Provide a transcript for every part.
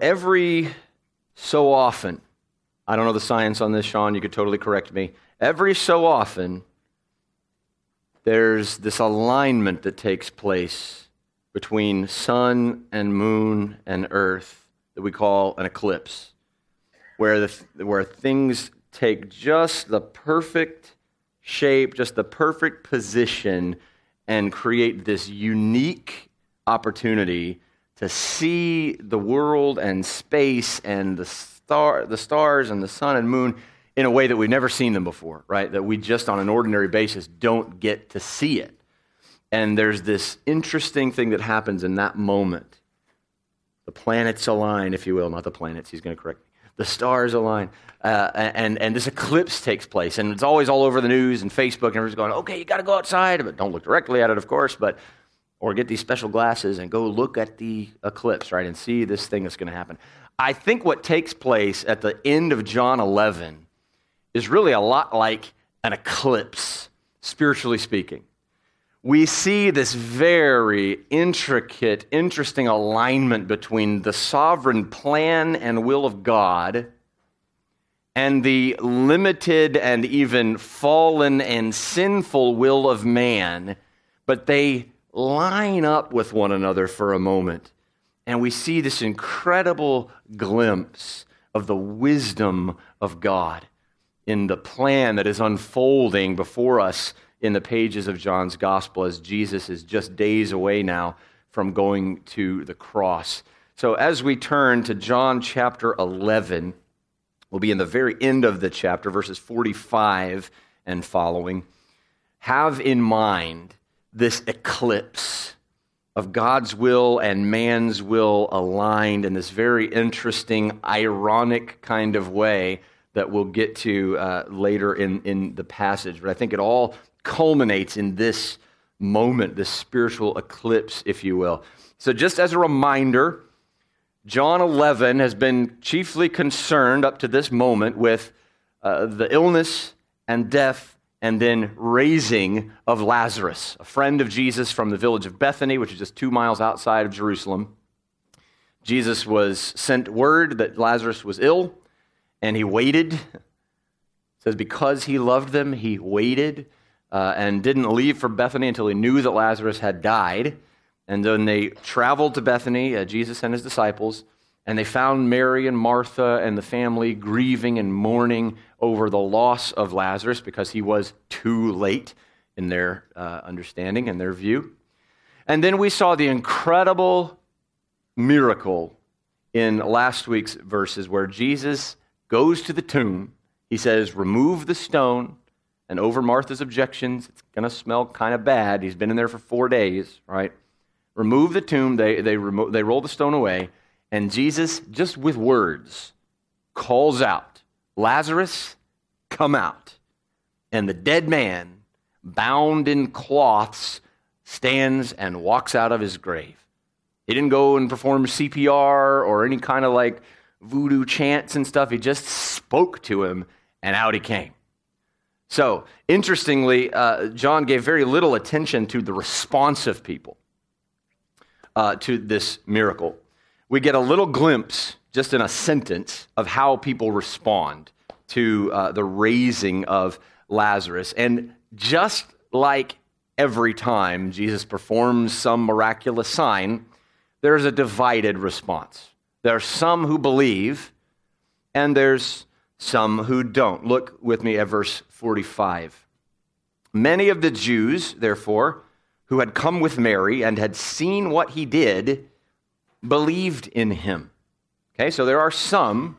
Every so often, I don't know the science on this, Sean, you could totally correct me. Every so often, there's this alignment that takes place between sun and moon and earth that we call an eclipse, where, the, where things take just the perfect shape, just the perfect position, and create this unique opportunity to see the world and space and the, star, the stars and the sun and moon in a way that we've never seen them before, right? That we just on an ordinary basis don't get to see it. And there's this interesting thing that happens in that moment. The planets align, if you will, not the planets, he's going to correct me. The stars align. Uh, and, and this eclipse takes place. And it's always all over the news and Facebook, and everyone's going, okay, you got to go outside. But don't look directly at it, of course, but or get these special glasses and go look at the eclipse, right, and see this thing that's going to happen. I think what takes place at the end of John 11 is really a lot like an eclipse, spiritually speaking we see this very intricate, interesting alignment between the sovereign plan and will of God and the limited and even fallen and sinful will of man, but they line up with one another for a moment. And we see this incredible glimpse of the wisdom of God in the plan that is unfolding before us in the pages of John's gospel as Jesus is just days away now from going to the cross. So, as we turn to John chapter 11, we'll be in the very end of the chapter, verses 45 and following. Have in mind this eclipse of God's will and man's will aligned in this very interesting, ironic kind of way that we'll get to uh, later in, in the passage. But I think it all culminates in this moment, this spiritual eclipse, if you will. So, just as a reminder, John 11 has been chiefly concerned up to this moment with uh, the illness and death and then raising of Lazarus, a friend of Jesus from the village of Bethany, which is just two miles outside of Jerusalem. Jesus was sent word that Lazarus was ill, and he waited. It says, because he loved them, he waited uh, and didn't leave for Bethany until he knew that Lazarus had died. And then they traveled to Bethany, uh, Jesus and his disciples, and they found Mary and Martha and the family grieving and mourning over the loss of Lazarus because he was too late in their uh, understanding and their view. And then we saw the incredible miracle in last week's verses where Jesus goes to the tomb. He says, Remove the stone and over Martha's objections, it's going to smell kind of bad. He's been in there for four days, right? Remove the tomb, they, they, remo- they roll the stone away, and Jesus, just with words, calls out, Lazarus, come out. And the dead man, bound in cloths, stands and walks out of his grave. He didn't go and perform CPR or any kind of like voodoo chants and stuff. He just spoke to him, and out he came. So, interestingly, uh, John gave very little attention to the response of people uh, to this miracle. We get a little glimpse, just in a sentence, of how people respond to uh, the raising of Lazarus. And just like every time Jesus performs some miraculous sign, there's a divided response. There are some who believe, and there's some who don't. Look with me at verse 45. Many of the Jews, therefore, who had come with Mary and had seen what he did, believed in him. Okay, so there are some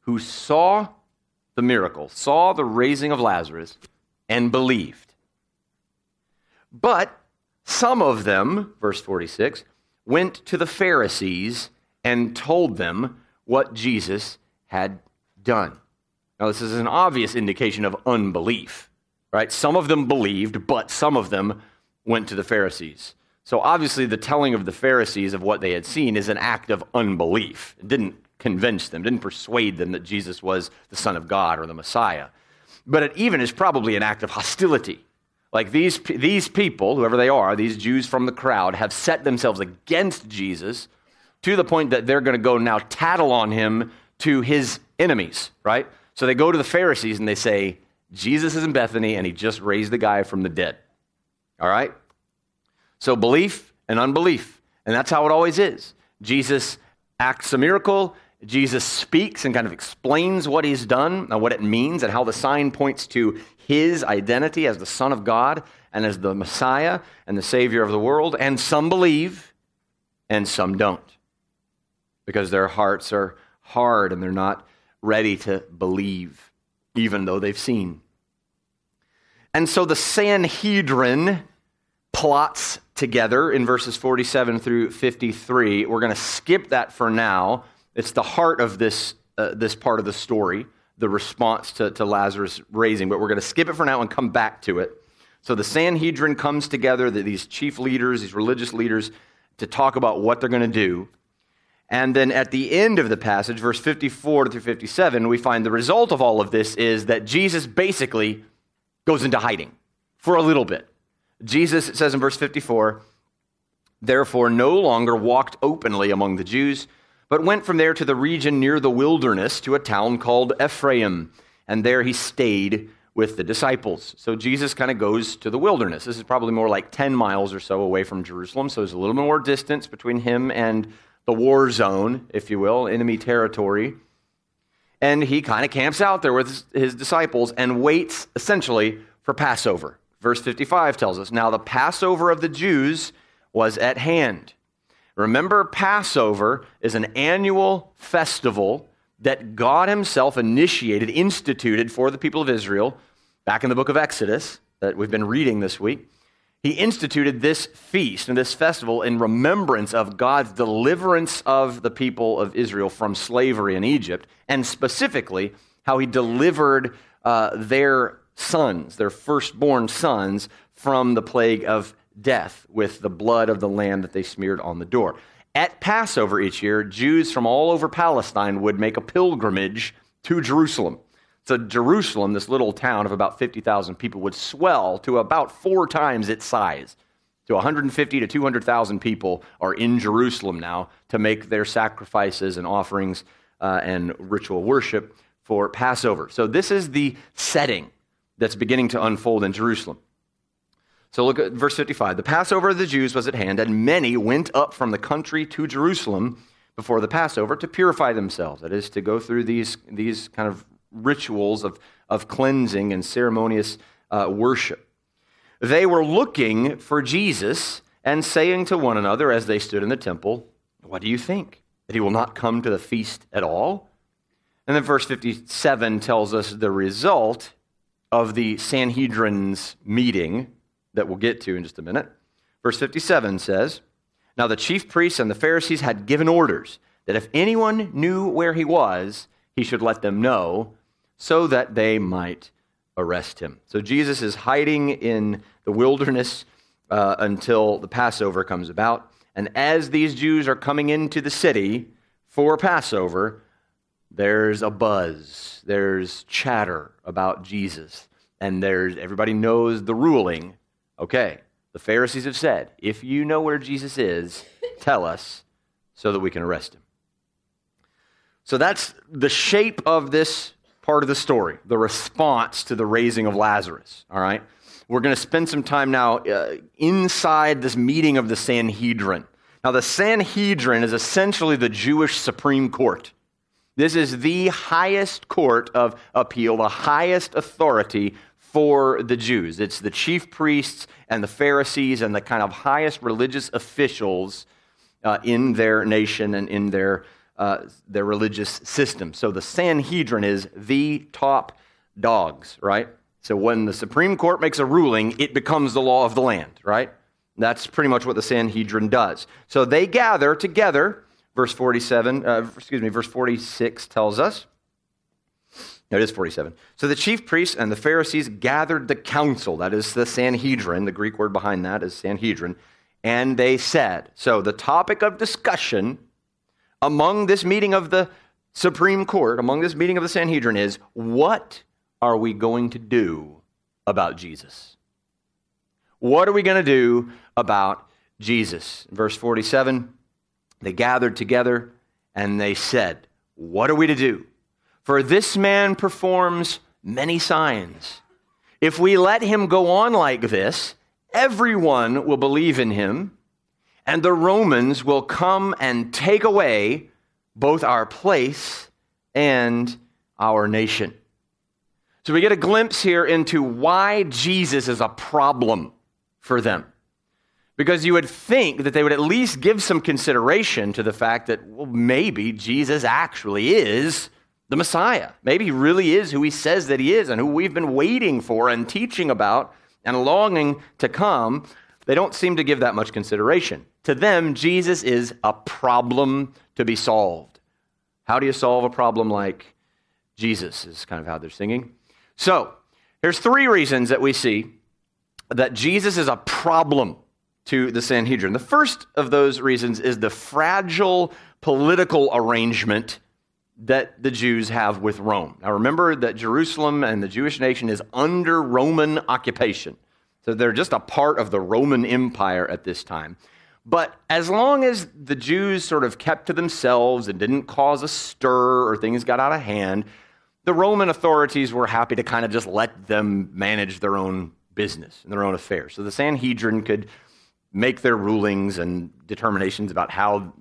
who saw the miracle, saw the raising of Lazarus, and believed. But some of them, verse 46, went to the Pharisees and told them what Jesus had done. Now, this is an obvious indication of unbelief, right? Some of them believed, but some of them went to the Pharisees. So, obviously, the telling of the Pharisees of what they had seen is an act of unbelief. It didn't convince them, didn't persuade them that Jesus was the Son of God or the Messiah. But it even is probably an act of hostility. Like these, these people, whoever they are, these Jews from the crowd, have set themselves against Jesus to the point that they're going to go now tattle on him to his enemies, right? So they go to the Pharisees and they say, Jesus is in Bethany and he just raised the guy from the dead. All right? So belief and unbelief. And that's how it always is. Jesus acts a miracle, Jesus speaks and kind of explains what he's done and what it means and how the sign points to his identity as the Son of God and as the Messiah and the Savior of the world. And some believe and some don't because their hearts are hard and they're not ready to believe, even though they've seen. And so the Sanhedrin plots together in verses 47 through 53. We're going to skip that for now. It's the heart of this, uh, this part of the story, the response to, to Lazarus raising, but we're going to skip it for now and come back to it. So the Sanhedrin comes together, these chief leaders, these religious leaders, to talk about what they're going to do. And then at the end of the passage, verse 54 through 57, we find the result of all of this is that Jesus basically goes into hiding for a little bit. Jesus, it says in verse 54, therefore no longer walked openly among the Jews, but went from there to the region near the wilderness to a town called Ephraim, and there he stayed with the disciples. So Jesus kind of goes to the wilderness. This is probably more like 10 miles or so away from Jerusalem, so there's a little more distance between him and the war zone, if you will, enemy territory. And he kind of camps out there with his disciples and waits essentially for Passover. Verse 55 tells us Now the Passover of the Jews was at hand. Remember, Passover is an annual festival that God Himself initiated, instituted for the people of Israel back in the book of Exodus that we've been reading this week. He instituted this feast and this festival in remembrance of God's deliverance of the people of Israel from slavery in Egypt, and specifically how He delivered uh, their sons, their firstborn sons, from the plague of death with the blood of the lamb that they smeared on the door. At Passover each year, Jews from all over Palestine would make a pilgrimage to Jerusalem. So, Jerusalem, this little town of about 50,000 people, would swell to about four times its size. To 150 to 200,000 people are in Jerusalem now to make their sacrifices and offerings uh, and ritual worship for Passover. So, this is the setting that's beginning to unfold in Jerusalem. So look at verse 55. The Passover of the Jews was at hand, and many went up from the country to Jerusalem before the Passover to purify themselves. That is, to go through these, these kind of rituals of, of cleansing and ceremonious uh, worship. They were looking for Jesus and saying to one another as they stood in the temple, What do you think? That he will not come to the feast at all? And then verse 57 tells us the result of the Sanhedrin's meeting that we'll get to in just a minute. Verse 57 says, Now the chief priests and the Pharisees had given orders that if anyone knew where he was, he should let them know so that they might arrest him. So Jesus is hiding in the wilderness uh, until the Passover comes about. And as these Jews are coming into the city for Passover, there's a buzz, there's chatter about Jesus, and there's everybody knows the ruling. Okay, the Pharisees have said, if you know where Jesus is, tell us so that we can arrest him. So that's the shape of this part of the story, the response to the raising of Lazarus. All right? We're going to spend some time now uh, inside this meeting of the Sanhedrin. Now, the Sanhedrin is essentially the Jewish Supreme Court. This is the highest court of appeal, the highest authority for the Jews. It's the chief priests and the Pharisees and the kind of highest religious officials uh, in their nation and in their, uh, their religious system. So the Sanhedrin is the top dogs, right? So when the Supreme Court makes a ruling, it becomes the law of the land, right? That's pretty much what the Sanhedrin does. So they gather together Verse 47, uh, excuse me, verse 46 tells us. No, it is 47. So the chief priests and the Pharisees gathered the council, that is the Sanhedrin, the Greek word behind that is Sanhedrin, and they said, so the topic of discussion among this meeting of the Supreme Court, among this meeting of the Sanhedrin is, what are we going to do about Jesus? What are we going to do about Jesus? Verse 47 they gathered together and they said, What are we to do? For this man performs many signs. If we let him go on like this, everyone will believe in him, and the Romans will come and take away both our place and our nation. So we get a glimpse here into why Jesus is a problem for them. Because you would think that they would at least give some consideration to the fact that, well, maybe Jesus actually is the Messiah. Maybe he really is who he says that he is and who we've been waiting for and teaching about and longing to come. They don't seem to give that much consideration. To them, Jesus is a problem to be solved. How do you solve a problem like Jesus? Is kind of how they're singing. So, there's three reasons that we see that Jesus is a problem to the Sanhedrin. The first of those reasons is the fragile political arrangement that the Jews have with Rome. Now remember that Jerusalem and the Jewish nation is under Roman occupation. So they're just a part of the Roman Empire at this time. But as long as the Jews sort of kept to themselves and didn't cause a stir or things got out of hand, the Roman authorities were happy to kind of just let them manage their own business and their own affairs. So the Sanhedrin could make their rulings and determinations about how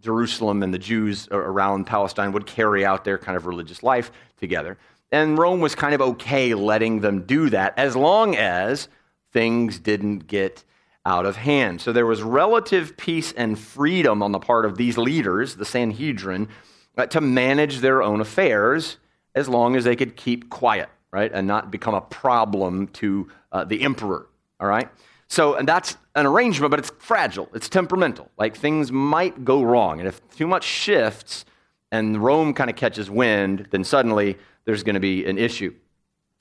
Jerusalem and the Jews around Palestine would carry out their kind of religious life together. And Rome was kind of okay letting them do that as long as things didn't get out of hand. So there was relative peace and freedom on the part of these leaders, the Sanhedrin, uh, to manage their own affairs as long as they could keep quiet, right, and not become a problem to uh, the emperor, all right? So, and that's an arrangement, but it's fragile, it's temperamental. Like things might go wrong. And if too much shifts and Rome kind of catches wind, then suddenly there's going to be an issue.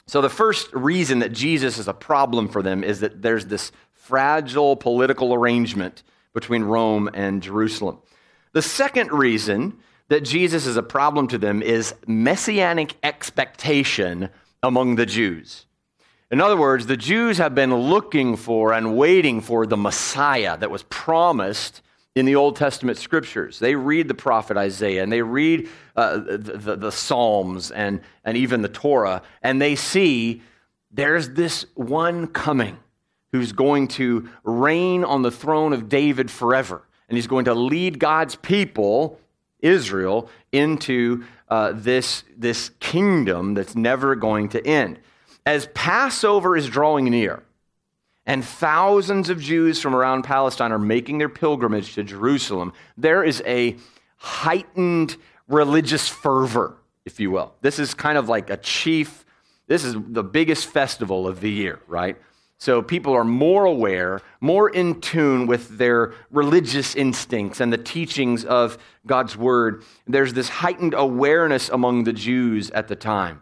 So, the first reason that Jesus is a problem for them is that there's this fragile political arrangement between Rome and Jerusalem. The second reason that Jesus is a problem to them is messianic expectation among the Jews. In other words, the Jews have been looking for and waiting for the Messiah that was promised in the Old Testament scriptures. They read the prophet Isaiah and they read uh, the, the, Psalms and, and even the Torah, and they see there's this one coming who's going to reign on the throne of David forever. And he's going to lead God's people, Israel, into uh, this, this kingdom that's never going to end as Passover is drawing near, and thousands of Jews from around Palestine are making their pilgrimage to Jerusalem, there is a heightened religious fervor, if you will. This is kind of like a chief, this is the biggest festival of the year, right? So people are more aware, more in tune with their religious instincts and the teachings of God's word. There's this heightened awareness among the Jews at the time.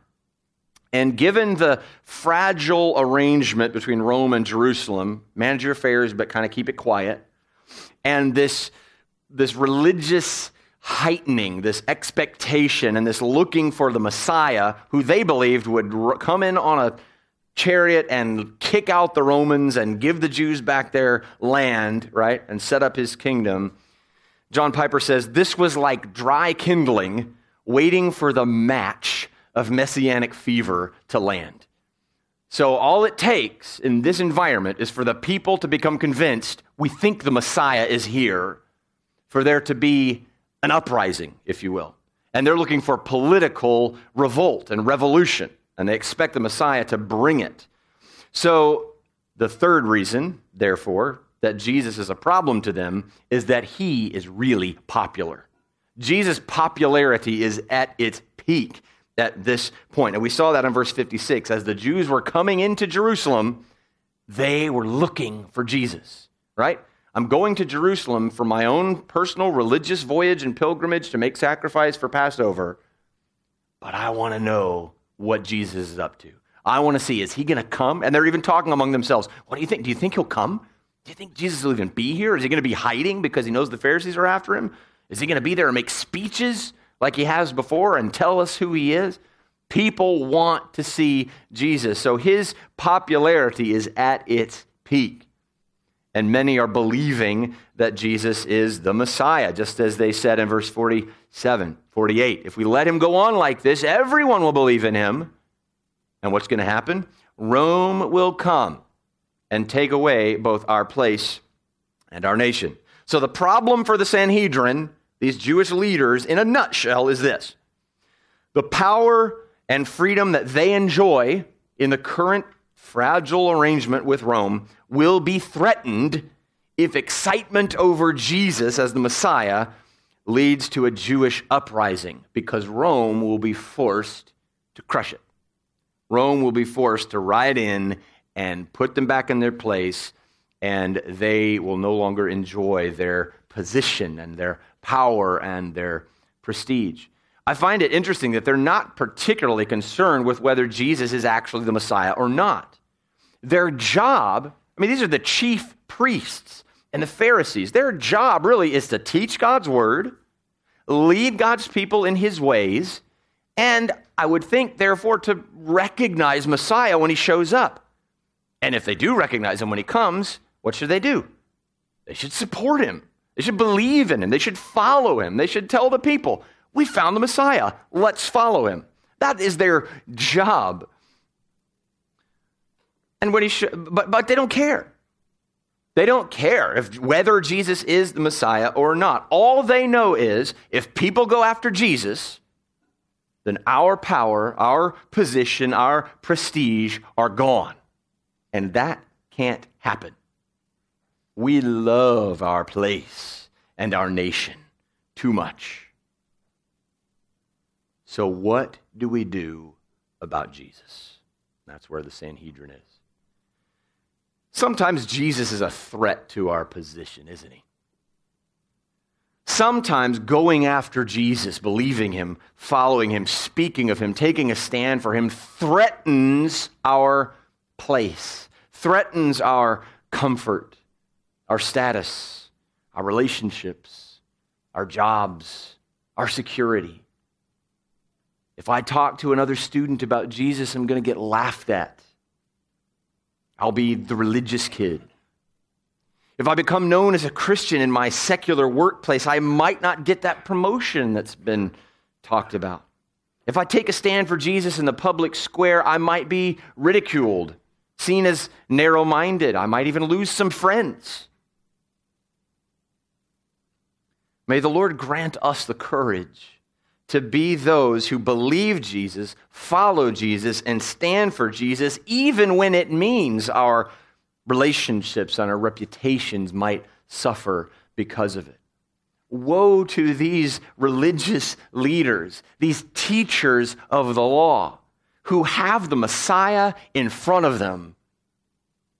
And given the fragile arrangement between Rome and Jerusalem, manage your affairs, but kind of keep it quiet, and this, this religious heightening, this expectation, and this looking for the Messiah, who they believed would come in on a chariot and kick out the Romans and give the Jews back their land, right, and set up his kingdom. John Piper says this was like dry kindling waiting for the match of messianic fever to land. So, all it takes in this environment is for the people to become convinced we think the Messiah is here, for there to be an uprising, if you will. And they're looking for political revolt and revolution, and they expect the Messiah to bring it. So, the third reason, therefore, that Jesus is a problem to them is that he is really popular. Jesus' popularity is at its peak at this point. And we saw that in verse 56. As the Jews were coming into Jerusalem, they were looking for Jesus, right? I'm going to Jerusalem for my own personal religious voyage and pilgrimage to make sacrifice for Passover, but I want to know what Jesus is up to. I want to see, is he going to come? And they're even talking among themselves. What do you think? Do you think he'll come? Do you think Jesus will even be here? Is he going to be hiding because he knows the Pharisees are after him? Is he going to be there and make speeches like he has before and tell us who he is. People want to see Jesus. So his popularity is at its peak. And many are believing that Jesus is the Messiah, just as they said in verse 47, 48. If we let him go on like this, everyone will believe in him. And what's going to happen? Rome will come and take away both our place and our nation. So the problem for the Sanhedrin, these Jewish leaders, in a nutshell, is this the power and freedom that they enjoy in the current fragile arrangement with Rome will be threatened if excitement over Jesus as the Messiah leads to a Jewish uprising, because Rome will be forced to crush it. Rome will be forced to ride in and put them back in their place, and they will no longer enjoy their position and their power and their prestige. I find it interesting that they're not particularly concerned with whether Jesus is actually the Messiah or not. Their job, I mean, these are the chief priests and the Pharisees. Their job really is to teach God's word, lead God's people in his ways, and I would think, therefore, to recognize Messiah when he shows up. And if they do recognize him when he comes, what should they do? They should support him. They should believe in him. They should follow him. They should tell the people, we found the Messiah. Let's follow him. That is their job. And when he sh- but, but they don't care. They don't care if whether Jesus is the Messiah or not. All they know is if people go after Jesus, then our power, our position, our prestige are gone. And that can't happen. We love our place and our nation too much. So, what do we do about Jesus? That's where the Sanhedrin is. Sometimes Jesus is a threat to our position, isn't he? Sometimes going after Jesus, believing him, following him, speaking of him, taking a stand for him threatens our place, threatens our comfort, our status, our relationships, our jobs, our security. If I talk to another student about Jesus, I'm going to get laughed at. I'll be the religious kid. If I become known as a Christian in my secular workplace, I might not get that promotion that's been talked about. If I take a stand for Jesus in the public square, I might be ridiculed seen as narrow minded. I might even lose some friends. May the Lord grant us the courage to be those who believe Jesus, follow Jesus, and stand for Jesus, even when it means our relationships and our reputations might suffer because of it. Woe to these religious leaders, these teachers of the law who have the Messiah in front of them.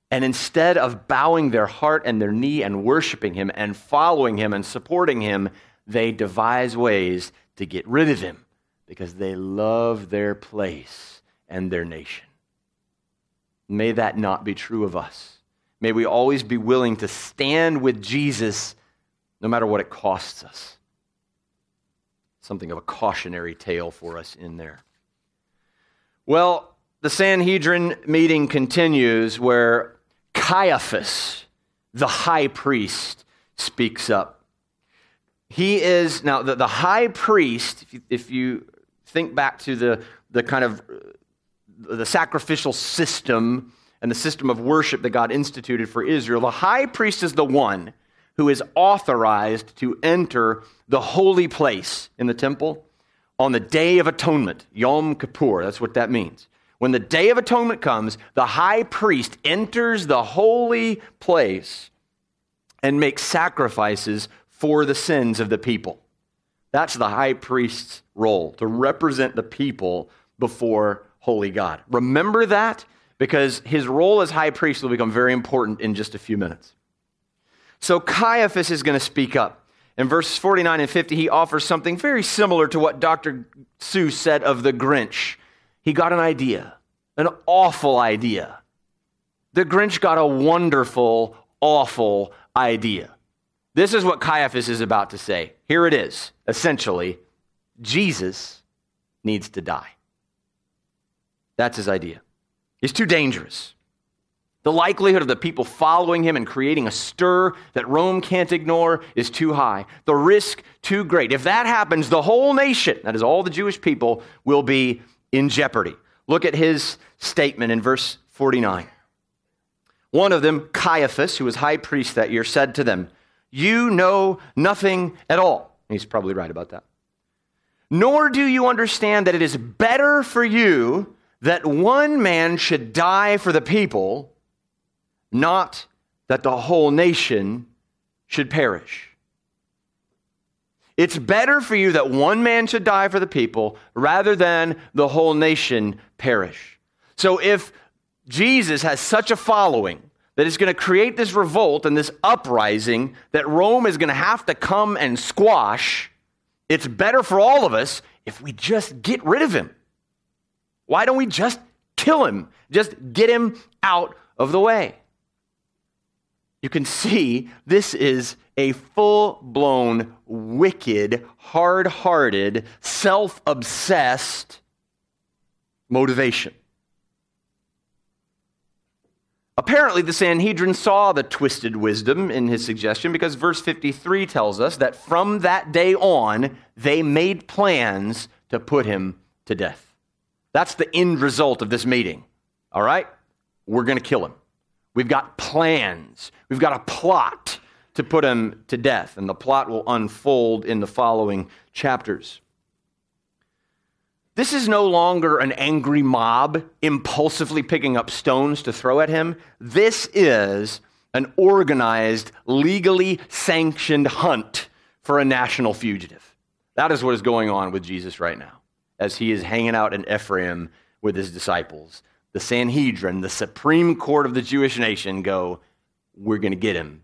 And instead of bowing their heart and their knee and worshiping him and following him and supporting him, they devise ways to get rid of him because they love their place and their nation. May that not be true of us. May we always be willing to stand with Jesus no matter what it costs us. Something of a cautionary tale for us in there. Well, the Sanhedrin meeting continues where Caiaphas, the high priest, speaks up. He is, now, the, the high priest, if you, if you think back to the, the kind of uh, the sacrificial system and the system of worship that God instituted for Israel, the high priest is the one who is authorized to enter the holy place in the temple on the Day of Atonement, Yom Kippur. That's what that means. When the Day of Atonement comes, the high priest enters the holy place and makes sacrifices for the sins of the people. That's the high priest's role, to represent the people before holy God. Remember that because his role as high priest will become very important in just a few minutes. So Caiaphas is going to speak up. In verses 49 and 50, he offers something very similar to what Dr. Seuss said of the Grinch. He got an idea, an awful idea. The Grinch got a wonderful, awful idea. This is what Caiaphas is about to say. Here it is, essentially Jesus needs to die. That's his idea. It's too dangerous. The likelihood of the people following him and creating a stir that Rome can't ignore is too high. The risk too great. If that happens, the whole nation, that is all the Jewish people, will be in jeopardy. Look at his statement in verse 49. One of them, Caiaphas, who was high priest that year, said to them, You know nothing at all. He's probably right about that. Nor do you understand that it is better for you that one man should die for the people not that the whole nation should perish. It's better for you that one man should die for the people rather than the whole nation perish. So if Jesus has such a following that is going to create this revolt and this uprising that Rome is going to have to come and squash, it's better for all of us if we just get rid of him. Why don't we just kill him? Just get him out of the way you can see this is a full blown, wicked, hard hearted, self obsessed motivation. Apparently, the Sanhedrin saw the twisted wisdom in his suggestion because verse 53 tells us that from that day on, they made plans to put him to death. That's the end result of this meeting. All right? We're going to kill him. We've got plans. We've got a plot to put him to death, and the plot will unfold in the following chapters. This is no longer an angry mob impulsively picking up stones to throw at him. This is an organized, legally sanctioned hunt for a national fugitive. That is what is going on with Jesus right now as he is hanging out in Ephraim with his disciples the Sanhedrin, the supreme court of the Jewish nation, go, we're going to get him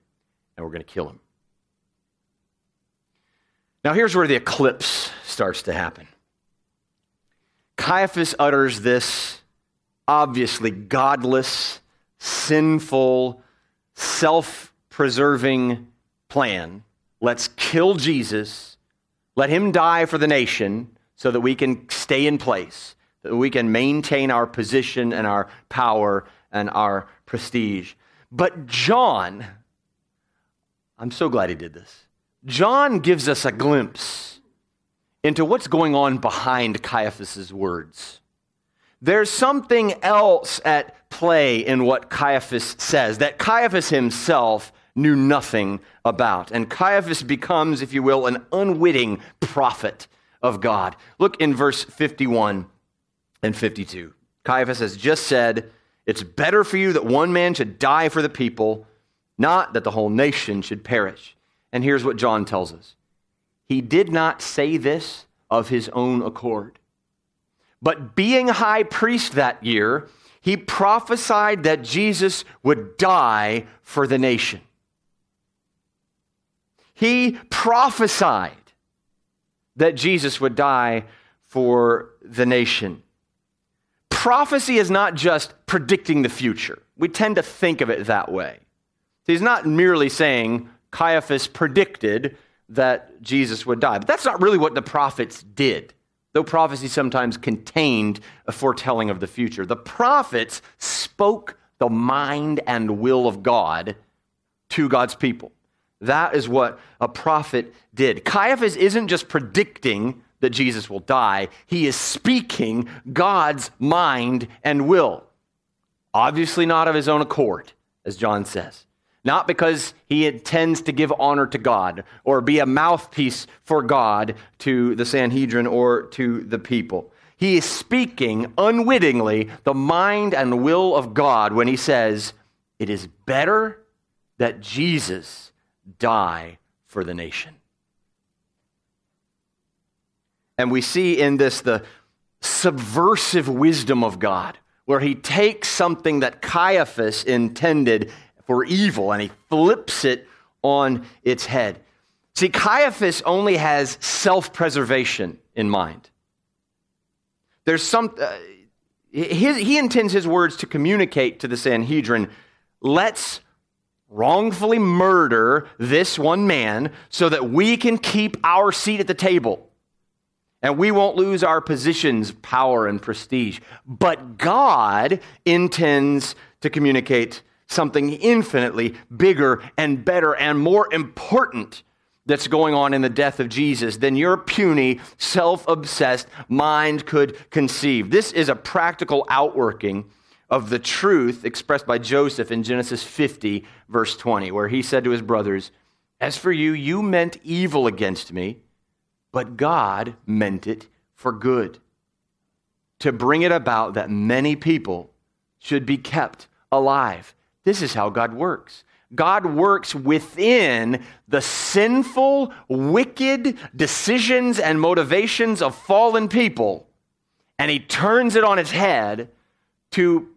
and we're going to kill him. Now, here's where the eclipse starts to happen. Caiaphas utters this obviously godless, sinful, self preserving plan. Let's kill Jesus, let him die for the nation so that we can stay in place that we can maintain our position and our power and our prestige. But John, I'm so glad he did this. John gives us a glimpse into what's going on behind Caiaphas's words. There's something else at play in what Caiaphas says that Caiaphas himself knew nothing about. And Caiaphas becomes, if you will, an unwitting prophet of God. Look in verse 51 and 52. Caiaphas has just said, It's better for you that one man should die for the people, not that the whole nation should perish. And here's what John tells us He did not say this of his own accord. But being high priest that year, he prophesied that Jesus would die for the nation. He prophesied that Jesus would die for the nation prophecy is not just predicting the future. We tend to think of it that way. He's not merely saying Caiaphas predicted that Jesus would die. But that's not really what the prophets did, though prophecy sometimes contained a foretelling of the future. The prophets spoke the mind and will of God to God's people. That is what a prophet did. Caiaphas isn't just predicting that Jesus will die. He is speaking God's mind and will. Obviously, not of his own accord, as John says. Not because he intends to give honor to God or be a mouthpiece for God to the Sanhedrin or to the people. He is speaking unwittingly the mind and will of God when he says, It is better that Jesus die for the nation. And we see in this the subversive wisdom of God, where he takes something that Caiaphas intended for evil and he flips it on its head. See, Caiaphas only has self preservation in mind. There's some, uh, his, he intends his words to communicate to the Sanhedrin let's wrongfully murder this one man so that we can keep our seat at the table and we won't lose our positions, power, and prestige. But God intends to communicate something infinitely bigger and better and more important that's going on in the death of Jesus than your puny, self obsessed mind could conceive. This is a practical outworking of the truth expressed by Joseph in Genesis 50, verse 20, where he said to his brothers, As for you, you meant evil against me, but God meant it for good, to bring it about that many people should be kept alive. This is how God works. God works within the sinful, wicked decisions and motivations of fallen people, and he turns it on its head to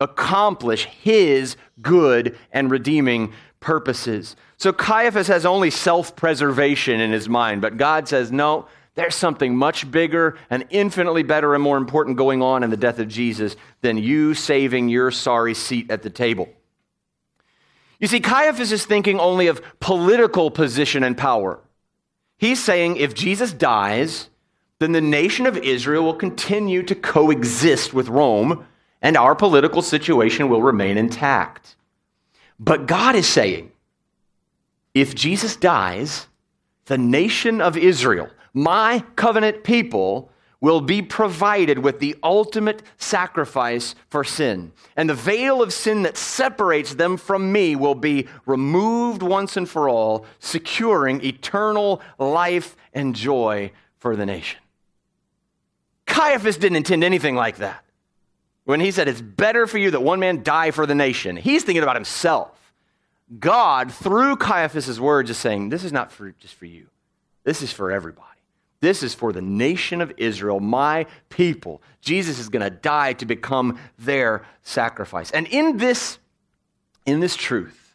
accomplish his good and redeeming purposes. So Caiaphas has only self preservation in his mind, but God says, no, there's something much bigger and infinitely better and more important going on in the death of Jesus than you saving your sorry seat at the table. You see, Caiaphas is thinking only of political position and power. He's saying if Jesus dies, then the nation of Israel will continue to coexist with Rome and our political situation will remain intact. But God is saying if Jesus dies, the nation of Israel, my covenant people, will be provided with the ultimate sacrifice for sin. And the veil of sin that separates them from me will be removed once and for all, securing eternal life and joy for the nation. Caiaphas didn't intend anything like that. When he said, It's better for you that one man die for the nation, he's thinking about himself. God, through Caiaphas' words, is saying, This is not for, just for you, this is for everybody. This is for the nation of Israel, my people. Jesus is going to die to become their sacrifice. And in this, in this truth,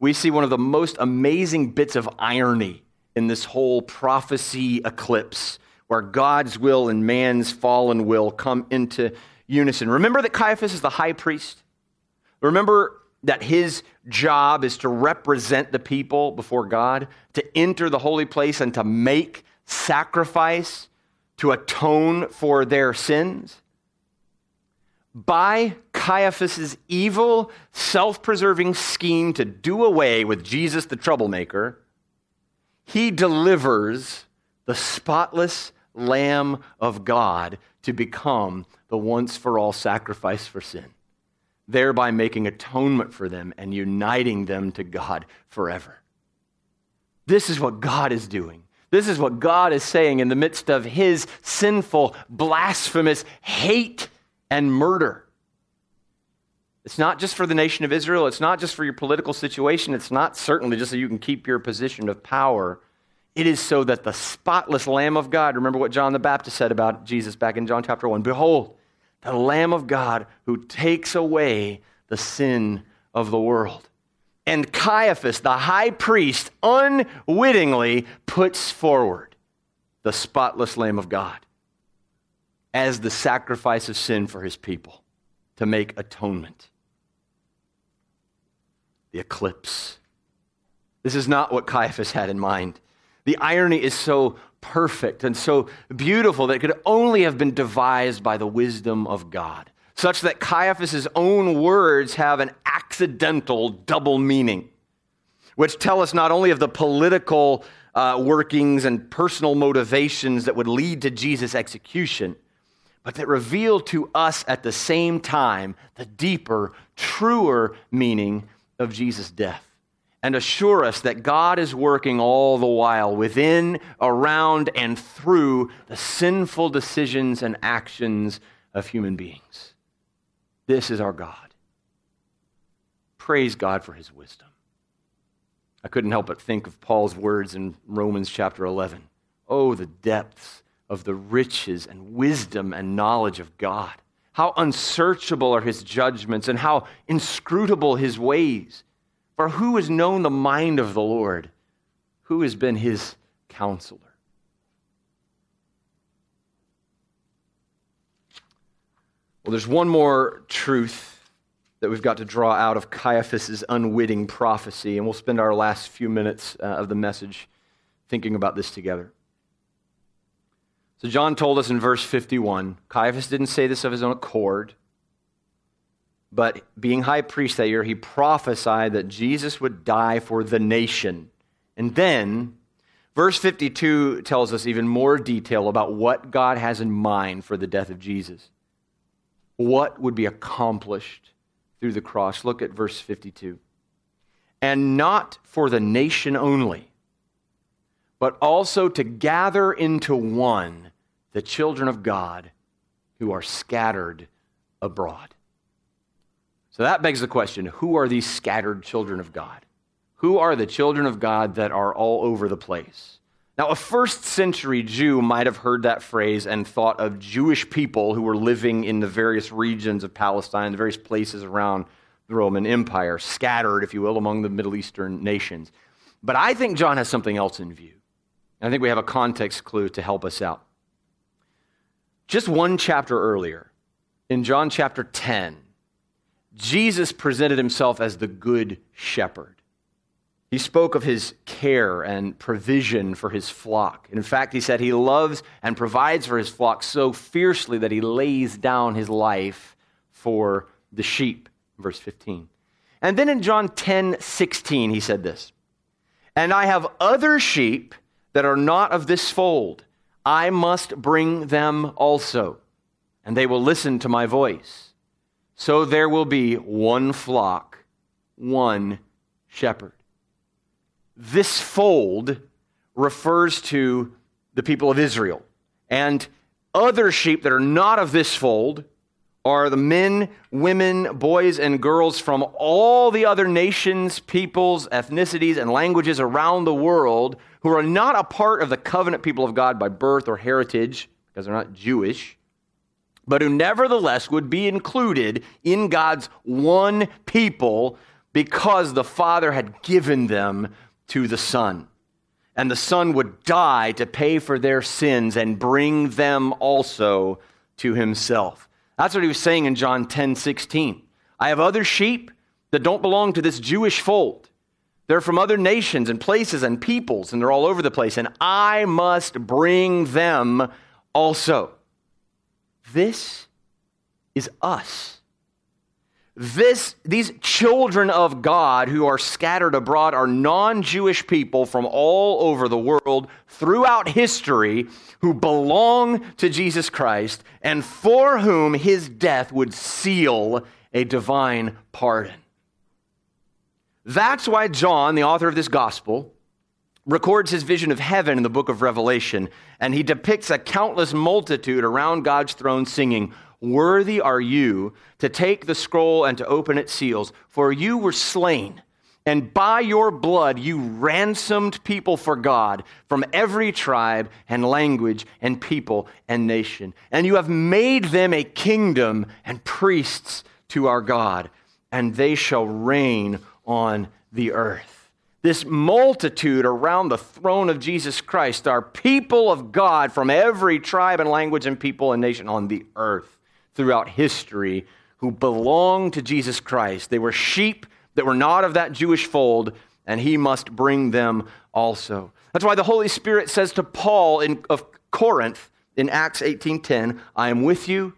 we see one of the most amazing bits of irony in this whole prophecy eclipse, where God's will and man's fallen will come into unison. Remember that Caiaphas is the high priest? Remember that his job is to represent the people before God, to enter the holy place and to make sacrifice to atone for their sins? By Caiaphas' evil, self preserving scheme to do away with Jesus the troublemaker, he delivers the spotless Lamb of God to become the once for all sacrifice for sin, thereby making atonement for them and uniting them to God forever. This is what God is doing. This is what God is saying in the midst of his sinful, blasphemous hate and murder. It's not just for the nation of Israel. It's not just for your political situation. It's not certainly just so you can keep your position of power. It is so that the spotless Lamb of God, remember what John the Baptist said about Jesus back in John chapter 1 Behold, the Lamb of God who takes away the sin of the world and Caiaphas, the high priest, unwittingly puts forward the spotless Lamb of God as the sacrifice of sin for his people to make atonement. The eclipse. This is not what Caiaphas had in mind. The irony is so perfect and so beautiful that it could only have been devised by the wisdom of God. Such that Caiaphas' own words have an accidental double meaning, which tell us not only of the political uh, workings and personal motivations that would lead to Jesus' execution, but that reveal to us at the same time the deeper, truer meaning of Jesus' death and assure us that God is working all the while within, around, and through the sinful decisions and actions of human beings. This is our God. Praise God for his wisdom. I couldn't help but think of Paul's words in Romans chapter 11. Oh, the depths of the riches and wisdom and knowledge of God. How unsearchable are his judgments and how inscrutable his ways. For who has known the mind of the Lord? Who has been his counselor? Well, there's one more truth that we've got to draw out of Caiaphas's unwitting prophecy, and we'll spend our last few minutes uh, of the message thinking about this together. So, John told us in verse 51, Caiaphas didn't say this of his own accord. But being high priest that year, he prophesied that Jesus would die for the nation. And then, verse 52 tells us even more detail about what God has in mind for the death of Jesus. What would be accomplished through the cross. Look at verse 52. And not for the nation only, but also to gather into one the children of God who are scattered abroad. So that begs the question who are these scattered children of God? Who are the children of God that are all over the place? Now, a first century Jew might have heard that phrase and thought of Jewish people who were living in the various regions of Palestine, the various places around the Roman Empire, scattered, if you will, among the Middle Eastern nations. But I think John has something else in view. I think we have a context clue to help us out. Just one chapter earlier, in John chapter 10, Jesus presented himself as the good shepherd. He spoke of his care and provision for his flock. In fact, he said he loves and provides for his flock so fiercely that he lays down his life for the sheep. Verse 15. And then in John 10 16, he said this And I have other sheep that are not of this fold. I must bring them also, and they will listen to my voice. So there will be one flock, one shepherd. This fold refers to the people of Israel. And other sheep that are not of this fold are the men, women, boys, and girls from all the other nations, peoples, ethnicities, and languages around the world who are not a part of the covenant people of God by birth or heritage, because they're not Jewish, but who nevertheless would be included in God's one people because the Father had given them to the Son. And the Son would die to pay for their sins and bring them also to Himself. That's what he was saying in John 10 16. I have other sheep that don't belong to this Jewish fold. They're from other nations and places and peoples, and they're all over the place, and I must bring them also. This is us. This, these children of God who are scattered abroad are non Jewish people from all over the world throughout history who belong to Jesus Christ and for whom his death would seal a divine pardon. That's why John, the author of this gospel, records his vision of heaven in the book of Revelation, and he depicts a countless multitude around God's throne singing, Worthy are you to take the scroll and to open its seals, for you were slain, and by your blood you ransomed people for God from every tribe and language and people and nation. And you have made them a kingdom and priests to our God, and they shall reign on the earth this multitude around the throne of Jesus Christ are people of God from every tribe and language and people and nation on the earth throughout history who belong to Jesus Christ. They were sheep that were not of that Jewish fold, and he must bring them also. That's why the Holy Spirit says to Paul in, of Corinth in Acts 18:10, I am with you,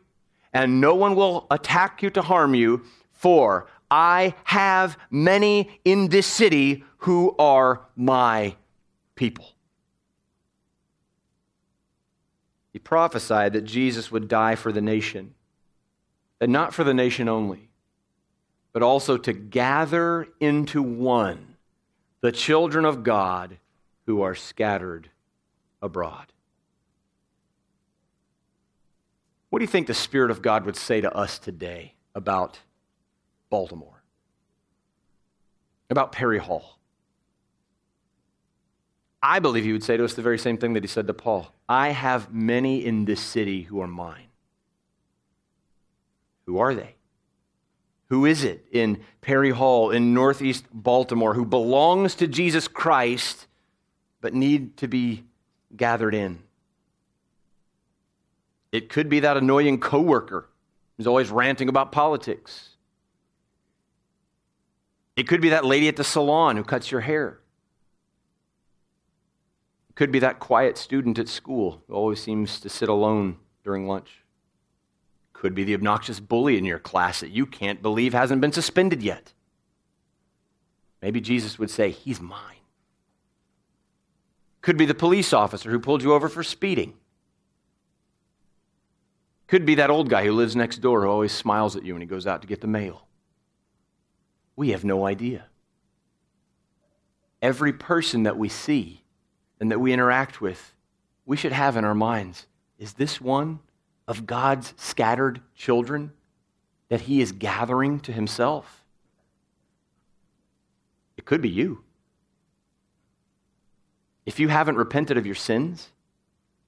and no one will attack you to harm you, for I have many in this city who are my people. He prophesied that Jesus would die for the nation, and not for the nation only, but also to gather into one the children of God who are scattered abroad. What do you think the Spirit of God would say to us today about Baltimore? About Perry Hall? I believe he would say to us the very same thing that he said to Paul I have many in this city who are mine. Who are they? Who is it in Perry Hall in Northeast Baltimore who belongs to Jesus Christ but need to be gathered in? It could be that annoying coworker who's always ranting about politics. It could be that lady at the salon who cuts your hair. It Could be that quiet student at school who always seems to sit alone during lunch. It Could be the obnoxious bully in your class that you can't believe hasn't been suspended yet. Maybe Jesus would say, He's mine. Could be the police officer who pulled you over for speeding. Could be that old guy who lives next door who always smiles at you when he goes out to get the mail. We have no idea. Every person that we see and that we interact with, we should have in our minds is this one of God's scattered children that he is gathering to himself? It could be you. If you haven't repented of your sins,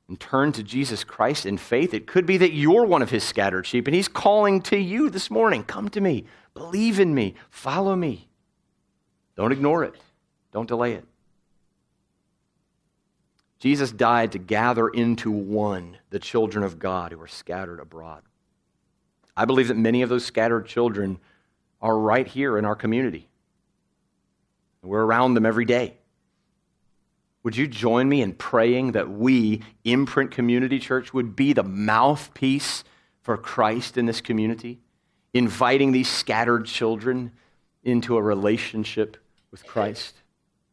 and turned to Jesus Christ in faith, it could be that you're one of his scattered sheep and he's calling to you this morning come to me, believe in me, follow me. Don't ignore it, don't delay it. Jesus died to gather into one the children of God who are scattered abroad. I believe that many of those scattered children are right here in our community. We're around them every day. Would you join me in praying that we, Imprint Community Church, would be the mouthpiece for Christ in this community, inviting these scattered children into a relationship with Christ?